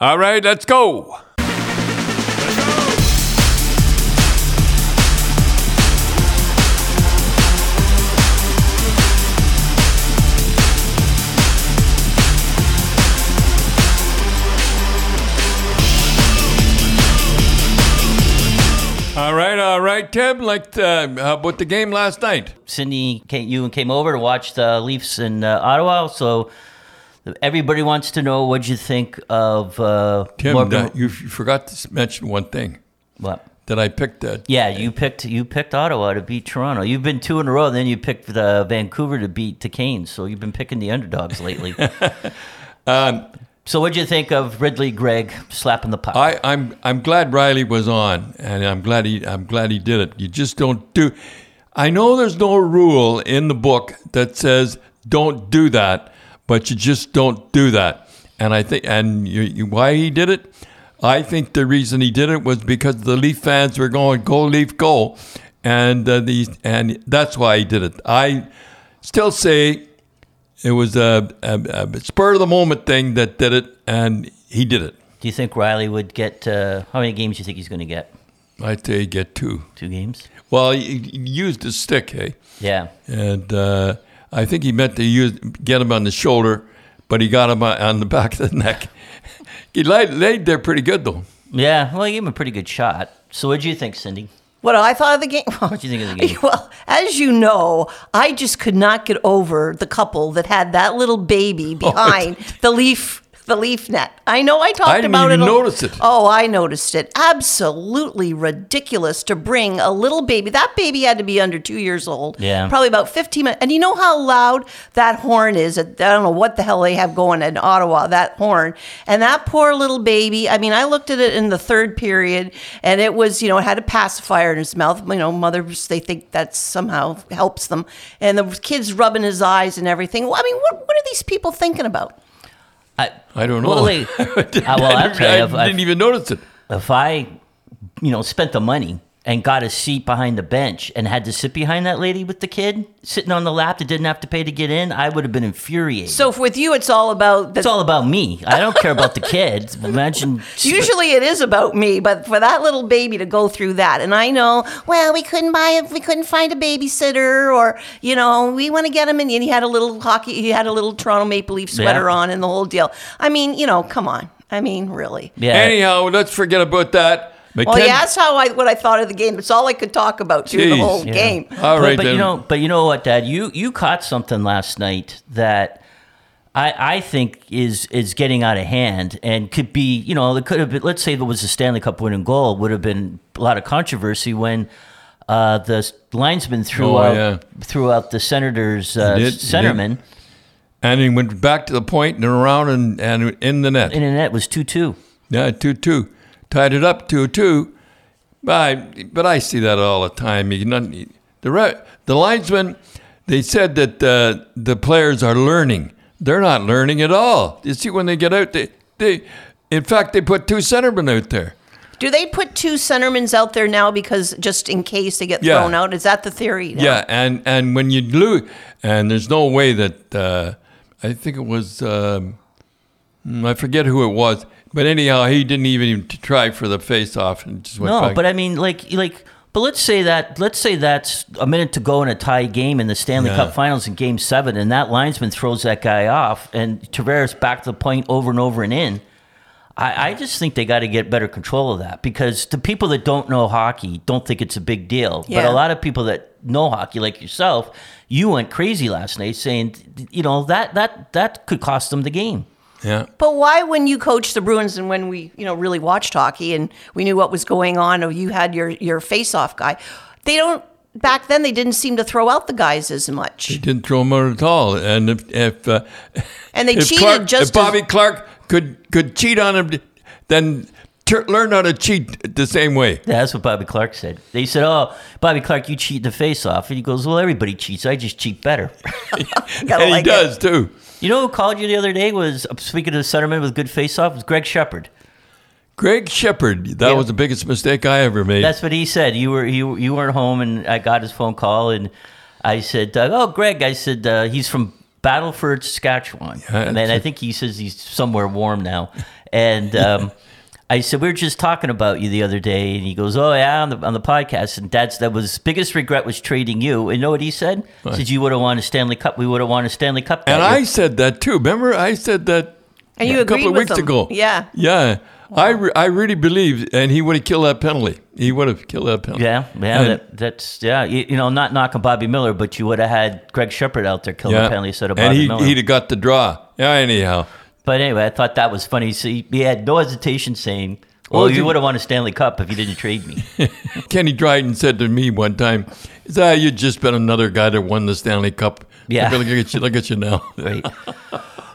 All right, let's go. All right, all right, Tim. Like, uh, how about the game last night? Cindy, came, you and came over to watch the Leafs in uh, Ottawa. So everybody wants to know what you think of uh, Tim, Morgan- uh, you, forgot to mention one thing what? that I picked. Uh, Yeah, you picked you picked Ottawa to beat Toronto. You've been two in a row. Then you picked the Vancouver to beat the Canes. So you've been picking the underdogs lately. um, so what do you think of Ridly Greig slapping the puck? I, I'm I'm glad Riley was on, and I'm glad he I'm glad he did it. You just don't do. I know there's no rule in the book that says don't do that, but you just don't do that. And I think and you, you, why he did it, I think the reason he did it was because the Leaf fans were going go Leaf go, and uh, these and that's why he did it. I still say it was a, a, a spur of the moment thing that did it, and he did it. Do you think Riley would get uh, how many games do you think he's going to get? I'd say get two. Two games. Well, he, he used his stick, hey, Yeah. and uh, I think he meant to use get him on the shoulder, but he got him on- on the back of the neck. he laid, laid there pretty good though. Yeah. Well, he gave him a pretty good shot. So what do you think, Cindy? What I thought of the game? What'd you think of the game? Well, as you know, I just could not get over the couple that had that little baby oh, behind the leaf the leaf net. I know I talked I didn't about even it. notice it. Oh, I noticed it. Absolutely ridiculous to bring a little baby. That baby had to be under two years old. Yeah. Probably about 15 minutes. And you know how loud that horn is? I don't know what the hell they have going in Ottawa, that horn. And that poor little baby, I mean, I looked at it in the third period and it was, you know, it had a pacifier in his mouth. You know, mothers, they think that somehow helps them. And the kid's rubbing his eyes and everything. Well, I mean, what, what are these people thinking about? I, I don't know. Well, uh, well, I if- if- didn't even notice it. if I, you know, spent the money and got a seat behind the bench and had to sit behind that lady with the kid sitting on the lap that didn't have to pay to get in, I would have been infuriated. So with you, it's all about the it's all about me. I don't care about the kids. Imagine. Usually it is about me, but for that little baby to go through that, and I know, well, we couldn't buy, a, we couldn't find a babysitter, or you know, we want to get him in. And he had a little hockey, he had a little Toronto Maple Leaf sweater Yeah. on, and the whole deal. I mean, you know, come on. I mean, really. Yeah. Anyhow, let's forget about that. Well, McKen- he asked how I what I thought of the game. It's all I could talk about through the whole Yeah. game. All but, right but then. you know, but you know what, Dad? You you caught something last night that I I think is is getting out of hand and could be you know it could have been. Let's say there was a Stanley Cup winning goal, would have been a lot of controversy when. Uh, the linesman threw Oh, out yeah. threw out the Senator's uh, did, he centerman, and he went back to the point and around and, and in the net. In the net was two two. Yeah, two two, tied it up two two. But I, but I see that all the time. Not, the re, the linesmen, they said that uh, the players are learning. They're not learning at all. You see, when they get out, they they, in fact, they put two centermen out there. Do they put two centermen out there now because just in case they get Yeah. thrown out? Is that the theory? now? Yeah, and and when you lose, and there's no way that uh, I think it was um, mm, I forget who it was, but anyhow, he didn't even try for the face off and just went No, back. but I mean, like, like, but let's say that let's say that's a minute to go in a tie game in the Stanley Yeah. Cup Finals in Game Seven, and that linesman throws that guy off, and Tavares back to the point over and over and in. I, I just think they got to get better control of that because the people that don't know hockey don't think it's a big deal, but a lot of people that know hockey, like yourself, you went crazy last night saying, you know, that that that could cost them the game. Yeah. But why, when you coached the Bruins and when we, you know, really watched hockey and we knew what was going on, or you had your your face-off guy, they don't. Back then, they didn't seem to throw out the guys as He much, didn't throw him out at all. And if if uh, and they if cheated Clarke, just if Bobby Clarke could could cheat on him, then learn how to cheat the same way. That's what Bobby Clarke said. They said, "Oh, Bobby Clarke, you cheat the face off," and he goes, "Well, everybody cheats. I just cheat better." as and gotta he like it. does too. you know who called you the other day? Was uh, speaking to the centerman with good face off was Gregg Sheppard. Gregg Sheppard, that Yeah. was the biggest mistake I ever made. That's what he said. You were you you weren't home, and I got his phone call, and I said, uh, "Oh, Greg," I said, uh, "He's from Battleford, Saskatchewan. Yeah, and then I think he says he's somewhere warm now. And um, I said, we were just talking about you the other day. And he goes, oh, yeah, on the, on the podcast. And that's, that was biggest regret was trading you. And you know what he said? He said, you would have won a Stanley Cup. We would have won a Stanley Cup. And year." I said that too. Remember, I said that And you a couple of weeks him. ago. Yeah. yeah. I, re- I really believe, and he would have killed that penalty. He would have killed that penalty. Yeah, yeah, that, that's yeah. You, you know, not knocking Bobby Miller, but you would have had Gregg Sheppard out there killing the penalty instead of and he, Miller. he'd have got the draw. Yeah, anyhow. But anyway, I thought that was funny. So he, he had no hesitation saying, "Well, Well, you would have won a Stanley Cup if you didn't trade me." Kenny Dryden said to me one time, ah, you've just been another guy that won the Stanley Cup. Yeah. Look at you, look at you now. right.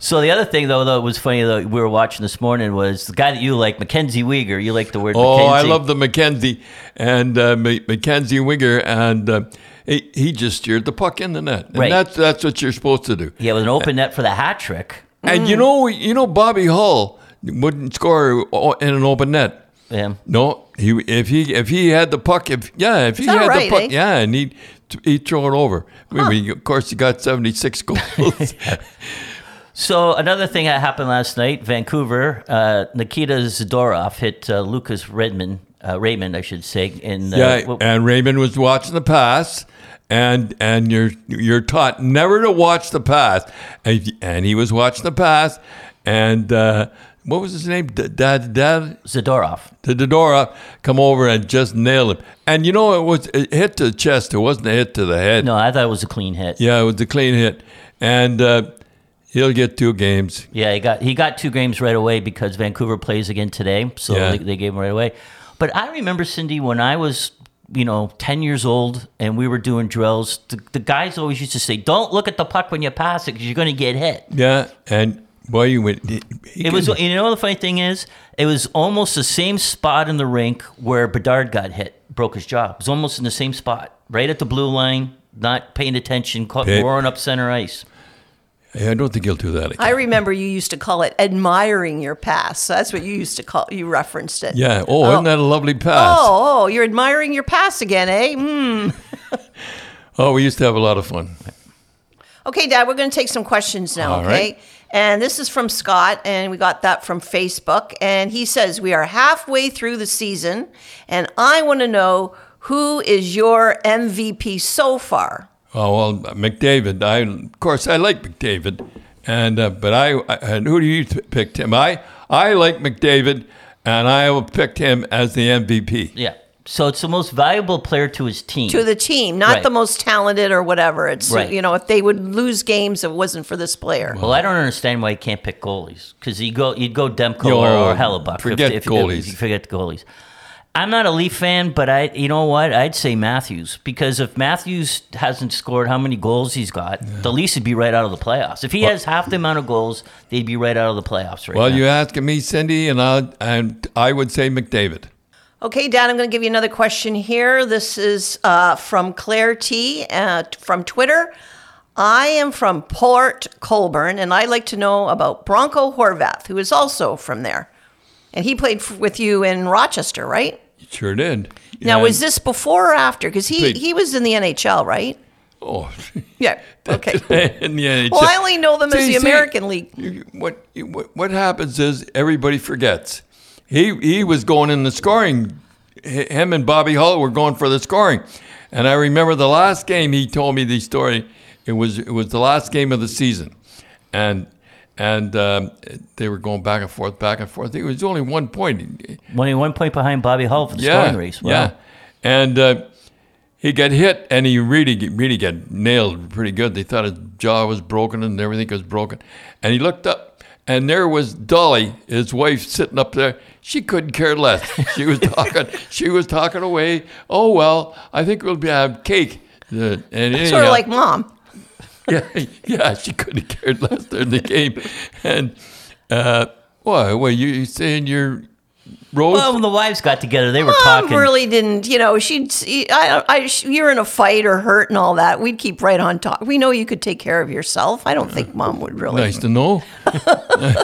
So the other thing, though, that was funny that we were watching this morning was the guy that you like, Mackenzie Weegar. You like the word. Oh, I love the Mackenzie and uh, M- Mackenzie Wigger, and uh, he, he just steered the puck in the net, and Right. that's that's what you're supposed to do. Yeah, with an open net for the hat trick. And Mm. you know, you know, Bobby Hull wouldn't score in an open net. Yeah. No, he if he if he had the puck, if yeah, if he had right, the puck, eh? yeah, and he he'd throw it over. I mean, of course, he got 76 goals. So another thing that happened last night, Vancouver, uh, Nikita Zadorov hit uh, Lucas Redmond, uh, Raymond, I should say. In uh, yeah, what- and Raymond was watching the pass, and and you're you're taught never to watch the pass, and, and he was watching the pass, and uh, what was his name? Dad Dad Zadorov. Dodora come over and just nail him. And you know it was a hit to the chest. It wasn't a hit to the head. No, I thought it was a clean hit. Yeah, it was a clean hit, and uh, he'll get two games. Yeah, he got he got two games right away because Vancouver plays again today, so Yeah. they, they gave him right away. But I remember Cindy when I was you know ten years old and we were doing drills. The, the guys always used to say, "Don't look at the puck when you pass it because you're going to get hit." Yeah, and boy, you went. he It was you know the funny thing is it was almost the same spot in the rink where Bedard got hit, broke his jaw. It was almost in the same spot, right at the blue line, not paying attention, caught roaring up center ice. I don't think he'll do that again. I remember you used to call it admiring your pass. That's what you used to call. You referenced it. yeah. Oh, isn't that a lovely past? Oh, oh, you're admiring your past again, eh? Mm. Oh, we used to have a lot of fun. Okay, Dad, we're going to take some questions now, All okay? right. And this is from Scott, and we got that from Facebook. And he says, We are halfway through the season, and I want to know who is your MVP so far? Oh well, McDavid. I of course I like McDavid, and uh, but I, I and who do you t- pick, Tim? I I like McDavid, and I will picked him as the MVP. Yeah. So it's the most valuable player to his team. To the team, not Right. the most talented or whatever. It's, Right. you know, if they would lose games, it wasn't for this player. well, I don't understand why you can't pick goalies because you go you'd go Demko Yo, or, or Hellebuyck. forget if, if, goalies. If you forget the goalies. I'm not a Leaf fan, but I, you know what? I'd say Matthews because if Matthews hasn't scored how many goals he's got, the Leafs would be right out of the playoffs. If he has half the amount of goals, they'd be right out of the playoffs right Well, now. you asking me, Cindy, and I and I would say McDavid. Okay, Dad, I'm going to give you another question here. This is uh, from Claire T uh, from Twitter. I am from Port Colborne, and I'd like to know about Bronco Horvath, who is also from there. And he played f- with you in Rochester, right? Sure did. Now, And- was this before or after? Because he, he was in the NHL, right? Oh, Yeah. Okay. in the NHL. Well, I only know them as the see, American League. you- What, what what happens is everybody forgets. He he was going in the scoring. Him and Bobby Hull were going for the scoring, and I remember the last game he told me the story. It was it was the last game of the season, and and um, they were going back and forth, back and forth. It was only one point. Only one point behind Bobby Hull for the Yeah, scoring race. Wow. yeah, and uh, he got hit, and he really really got nailed pretty good. They thought his jaw was broken and everything was broken, and he looked up, and there was Dolly, his wife, sitting up there. She couldn't care less. She was talking. she was talking away. Oh well, I think we'll be have cake. Uh, and Sort of like mom. Yeah, yeah, she couldn't have cared less during the game. And uh, why? Well, you, you saying you're Rose? Well, when the wives got together, they were Mom talking. really didn't, you know, she'd, I, I, you're in a fight or hurt and all that. We'd keep right on talk. We know you could take care of yourself. I don't think mom would really. Nice to know.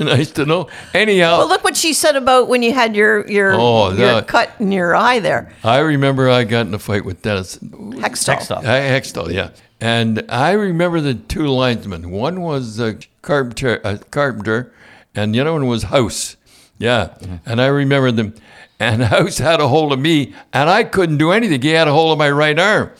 nice to know. Anyhow, Well, look what she said about when you had your your, Oh, your that- cut in your eye there. I remember I got in a fight with Dennis Hextall. Hextall. Hextall, yeah. And I remember the two linesmen. One was a carpenter, a carpenter, and the other one was House. Yeah, mm-hmm. and I remember them. And House had a hold of me, and I couldn't do anything. He had a hold of my right arm,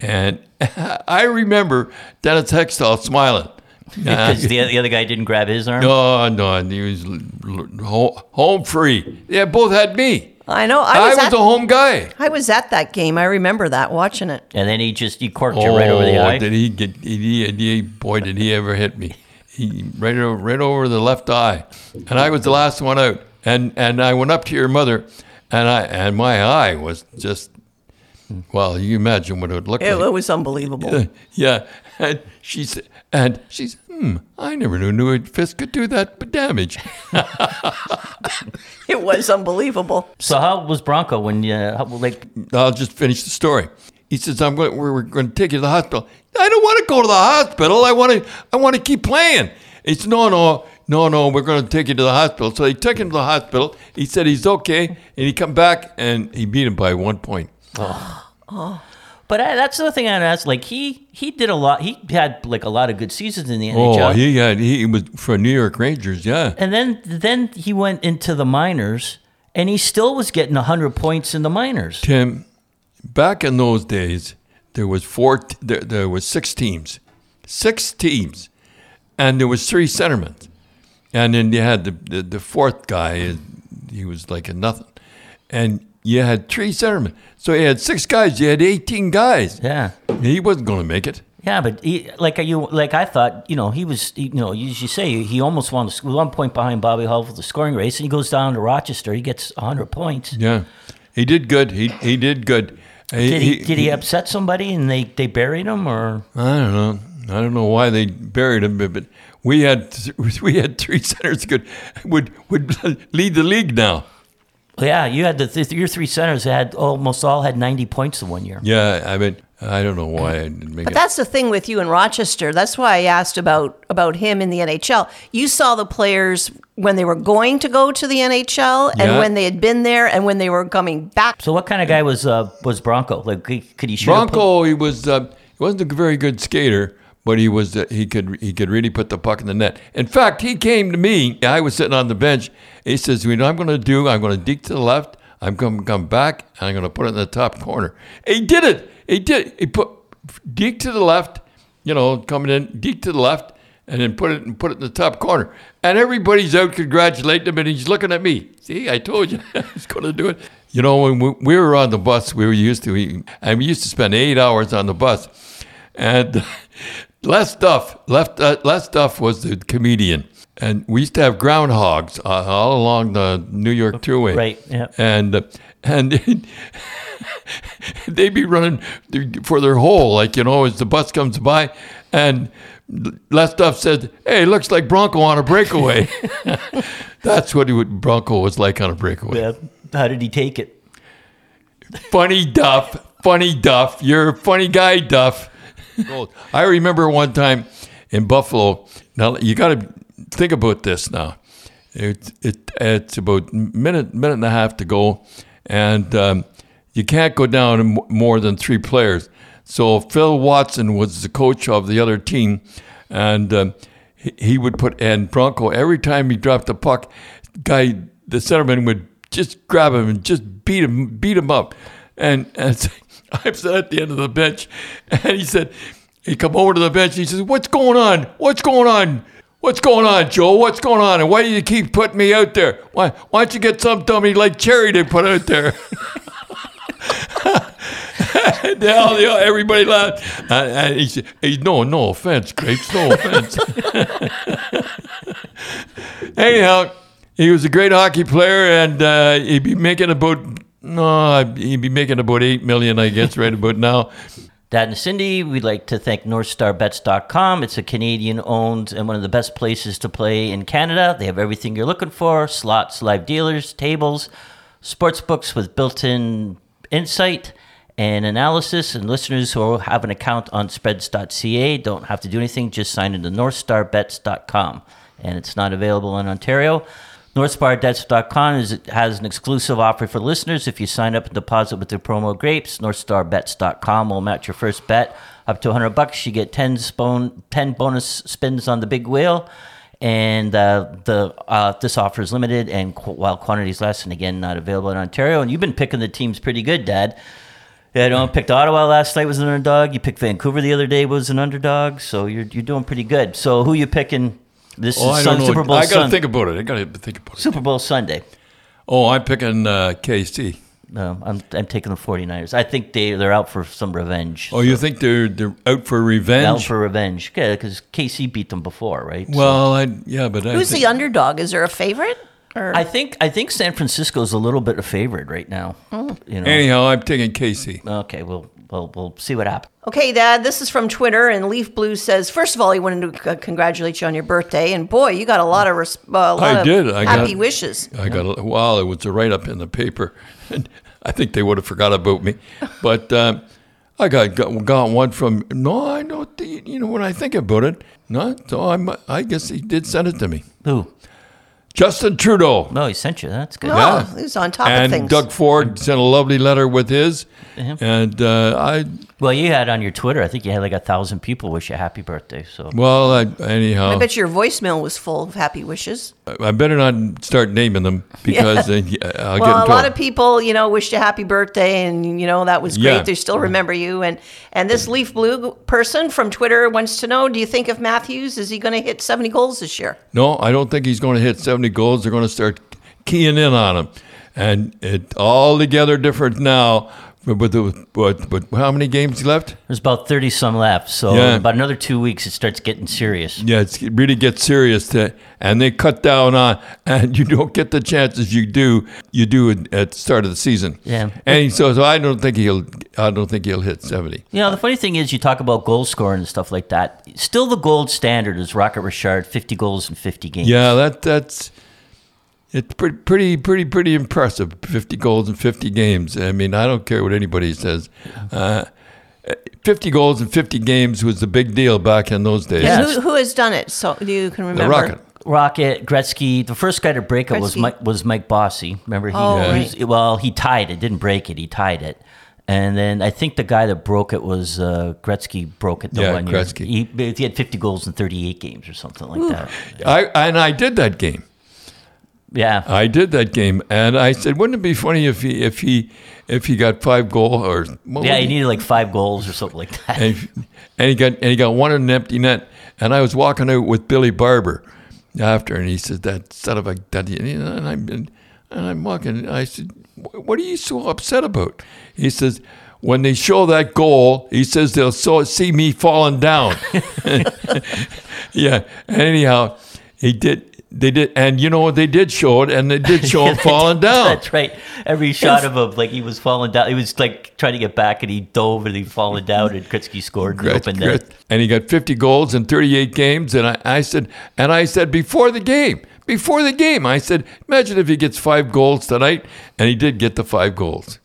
and I remember Dennis Hextall smiling. Because the, the other guy didn't grab his arm. No, no, he was l- l- ho- home free. Yeah, both had me. I know. I I was, was, at, the home guy. I was at that game. I remember that watching it. And then he just he corked you right over the oh, eye. Oh, did he get? He, he, boy, did he ever hit me? He right over, right over the left eye, and I was the last one out. And and I went up to your mother, and I and my eye was just, well, you imagine what it would look It, like. it was unbelievable. yeah, and she said, and she said, hmm, I never knew knew a fist could do that damage. it was unbelievable. So how was Bronco when you how, like I'll just finish the story. He says, "I'm going. We're, we're going to take you to the hospital." I don't want to go to the hospital. I want to. I want to keep playing. He said, "No, no, no, no. We're going to take you to the hospital." So they took him to the hospital. He said he's okay, and he come back and he beat him by one point. But I, that's the thing I'd ask. Like he he did a lot. He had like a lot of good seasons in the NHL. Oh, he had he was for New York Rangers. Yeah, and then then he went into the minors, and he still was getting hundred points in the minors. Tim. Back in those days, there was four. There, there was six teams, six teams, and there was three centermen, and then you had the the, the fourth guy. He was like a nothing, and you had three centermen. So you had six guys. You had eighteen guys. Yeah. He wasn't going to make it. Yeah, but he, like you, like I thought, you know, he was, you know, as you say he almost won the, one point behind Bobby Hull for the scoring race, and he goes down to Rochester. He gets hundred points. Yeah, he did good. He he did good. Did he, did he upset somebody and they, they buried him or I don't know. I don't know why they buried him, but, but we had we had three centers could would would lead the league now. Yeah you had the th- your three centers had almost all had ninety points in one year. Yeah, I mean, I don't know why I didn't make But it. that's the thing with you in Rochester. That's why I asked about about him in the NHL. You saw the players when they were going to go to the NHL and Yeah. when they had been there and when they were coming back. So what kind of guy was uh, was Bronco? Like could he shoot? a? Bronco, he was uh, he wasn't a very good skater, but he was he could he could really put the puck in the net. In fact, he came to me. I was sitting on the bench. He says, "You know, I'm going to do. I'm going to deke to the left. I'm going to come back, and I'm going to put it in the top corner." He did it. He did. He put deke to the left. You know, coming in, deke to the left, and then put it and put it in the top corner. And everybody's out congratulating him, and he's looking at me. See, I told you I was going to do it. You know, when we, we were on the bus, we were used to, and we used to spend eight hours on the bus. And Les Duff, left, uh, Les Duff was the comedian. And we used to have groundhogs uh, all along the New York Thruway. Right, yeah. And, uh, and they'd be running for their hole, like, you know, as the bus comes by. And Les Duff said, Hey, looks like Bronco on a breakaway. That's what he would, Bronco was like on a breakaway. Yeah. How did he take it? Funny Duff, funny Duff. You're a funny guy, Duff. I remember one time in Buffalo. Now you got to think about this. Now it, it it's about minute minute and a half to go, and um, you can't go down more than three players. So Phil Watson was the coach of the other team, and um, he, he would put and Bronco every time he dropped the puck, guy the centerman would just grab him and just beat him beat him up, and and I was at the end of the bench, and he said he come over to the bench. And he says, "What's going on? What's going on?" What's going on, Joe? What's going on? And why do you keep putting me out there? Why, why don't you get some dummy like Cherry to put out there? know, everybody laughed. And he said, hey, no, no offense, Grapes, no offense. Anyhow, he was a great hockey player, and uh, he'd be making about no, he'd be making about eight million, I guess, right about now. Dad and Cindy, we'd like to thank NorthstarBets.com. It's a Canadian owned and one of the best places to play in Canada. They have everything you're looking for slots, live dealers, tables, sports books with built in insight and analysis. And listeners who have an account on spreads.ca don't have to do anything, just sign into NorthstarBets.com. And it's not available in Ontario. NorthStarBets.com is, has an exclusive offer for listeners. If you sign up and deposit with the promo Grapes, NorthStarBets.com will match your first bet up to 100 bucks. You get 10, spon- 10 bonus spins on the big wheel. And uh, the uh, this offer is limited, and qu- while quantities less, and again not available in Ontario. And you've been picking the teams pretty good, Dad. Yeah, you know, picked Ottawa last night was an underdog. You picked Vancouver the other day was an underdog. So you're you're doing pretty good. So who you picking? This Oh, I is don't Sun, know. Super Bowl Sunday. I got to Sun- think about it. I got to think about it. Super Bowl Sunday. Oh, I'm picking uh, KC. No, I'm, I'm taking the 49ers. I think they, they're out for some revenge. Oh, you think they're they're out for revenge? out for revenge. Yeah, because KC beat them before, right? So- well, I, yeah, but I Who's think, the underdog? Is there a favorite? Or I think I think San Francisco is a little bit a favorite right now. Oh. You know. anyhow, I'm taking KC. okay, we'll, we'll we'll see what happens. Okay, Dad, this is from Twitter, and Leaf Blue says, first of all, he wanted to c- congratulate you on your birthday, and boy, you got a lot of res- uh, a lot I did. I happy got- wishes. I got a, well, it was a write up in the paper. And I think they would have forgot about me, but um, I got, got got one from. No, I don't. You know, when I think about it, no. So I'm. I guess he did send it to me. Who? Justin Trudeau. No, he sent you. That's good. Oh, Yeah. he's on top of things. and. Doug Ford sent a lovely letter with his, Yeah. and uh, I Well, you had on your Twitter. I think you had like a thousand people wish you happy birthday. So well, I, anyhow, I bet your voicemail was full of happy wishes. I better not start naming them because then I'll get Well, in a lot of people, you know, wished you happy birthday, and you know that was great. Yeah. They still remember you. And and this Leaf Blue person from Twitter wants to know: Do you think if Matthews is he going to hit seventy goals this year? No, I don't think he's going to hit 70 goals. They're going to start keying in on him. And it all together different now. But, but, but, but how many games left? there's about thirty some left. So Yeah. about another two weeks, it starts getting serious. Yeah, it's, it really gets serious. To, and they cut down on, and you don't get the chances you do. You do at the start of the season. Yeah. And so, so I don't think he'll. I don't think he'll hit 70. You know, the funny thing is, you talk about goal scoring and stuff like that. Still, the gold standard is Rocket Richard, 50 goals in 50 games. Yeah, that that's it's pretty pretty pretty pretty impressive. Fifty goals in fifty games. I mean, I don't care what anybody says. Uh, fifty goals in fifty games was a big deal back in those days. Yeah. Who, who has done it? So you can remember. The Rocket. Rocket, Gretzky. The first guy to break it was Mike, was Mike Bossy. Remember, he, Oh, he was- well, he tied it. Didn't break it. He tied it. And then I think the guy that broke it was uh, Gretzky. Broke it the Yeah, one year. Gretzky. He, he had 50 goals in 38 games or something like that. I and I did that game. Yeah. I did that game, and I said, wouldn't it be funny if he if he if he got five goal or yeah, he needed like five goals or something like that. and, he- and he got and he got one in an empty net. And I was walking out with Billy Barber after, and he said, "That son of a that," and I'm and I'm walking. I said, "What are you so upset about?" He says, "When they show that goal, he says they'll so see me falling down." yeah. Anyhow, he did. They did, and you know what? They did show it, and they did show him falling down. That's right. Every shot of him, like he was falling down. He was like trying to get back, and he dove, and he fallen down, and Gretzky scored and Gret- opened. Gret- and he got 50 goals in 38 games. And I, I said, and I said before the game, before the game, I said, imagine if he gets five goals tonight, and he did get the five goals.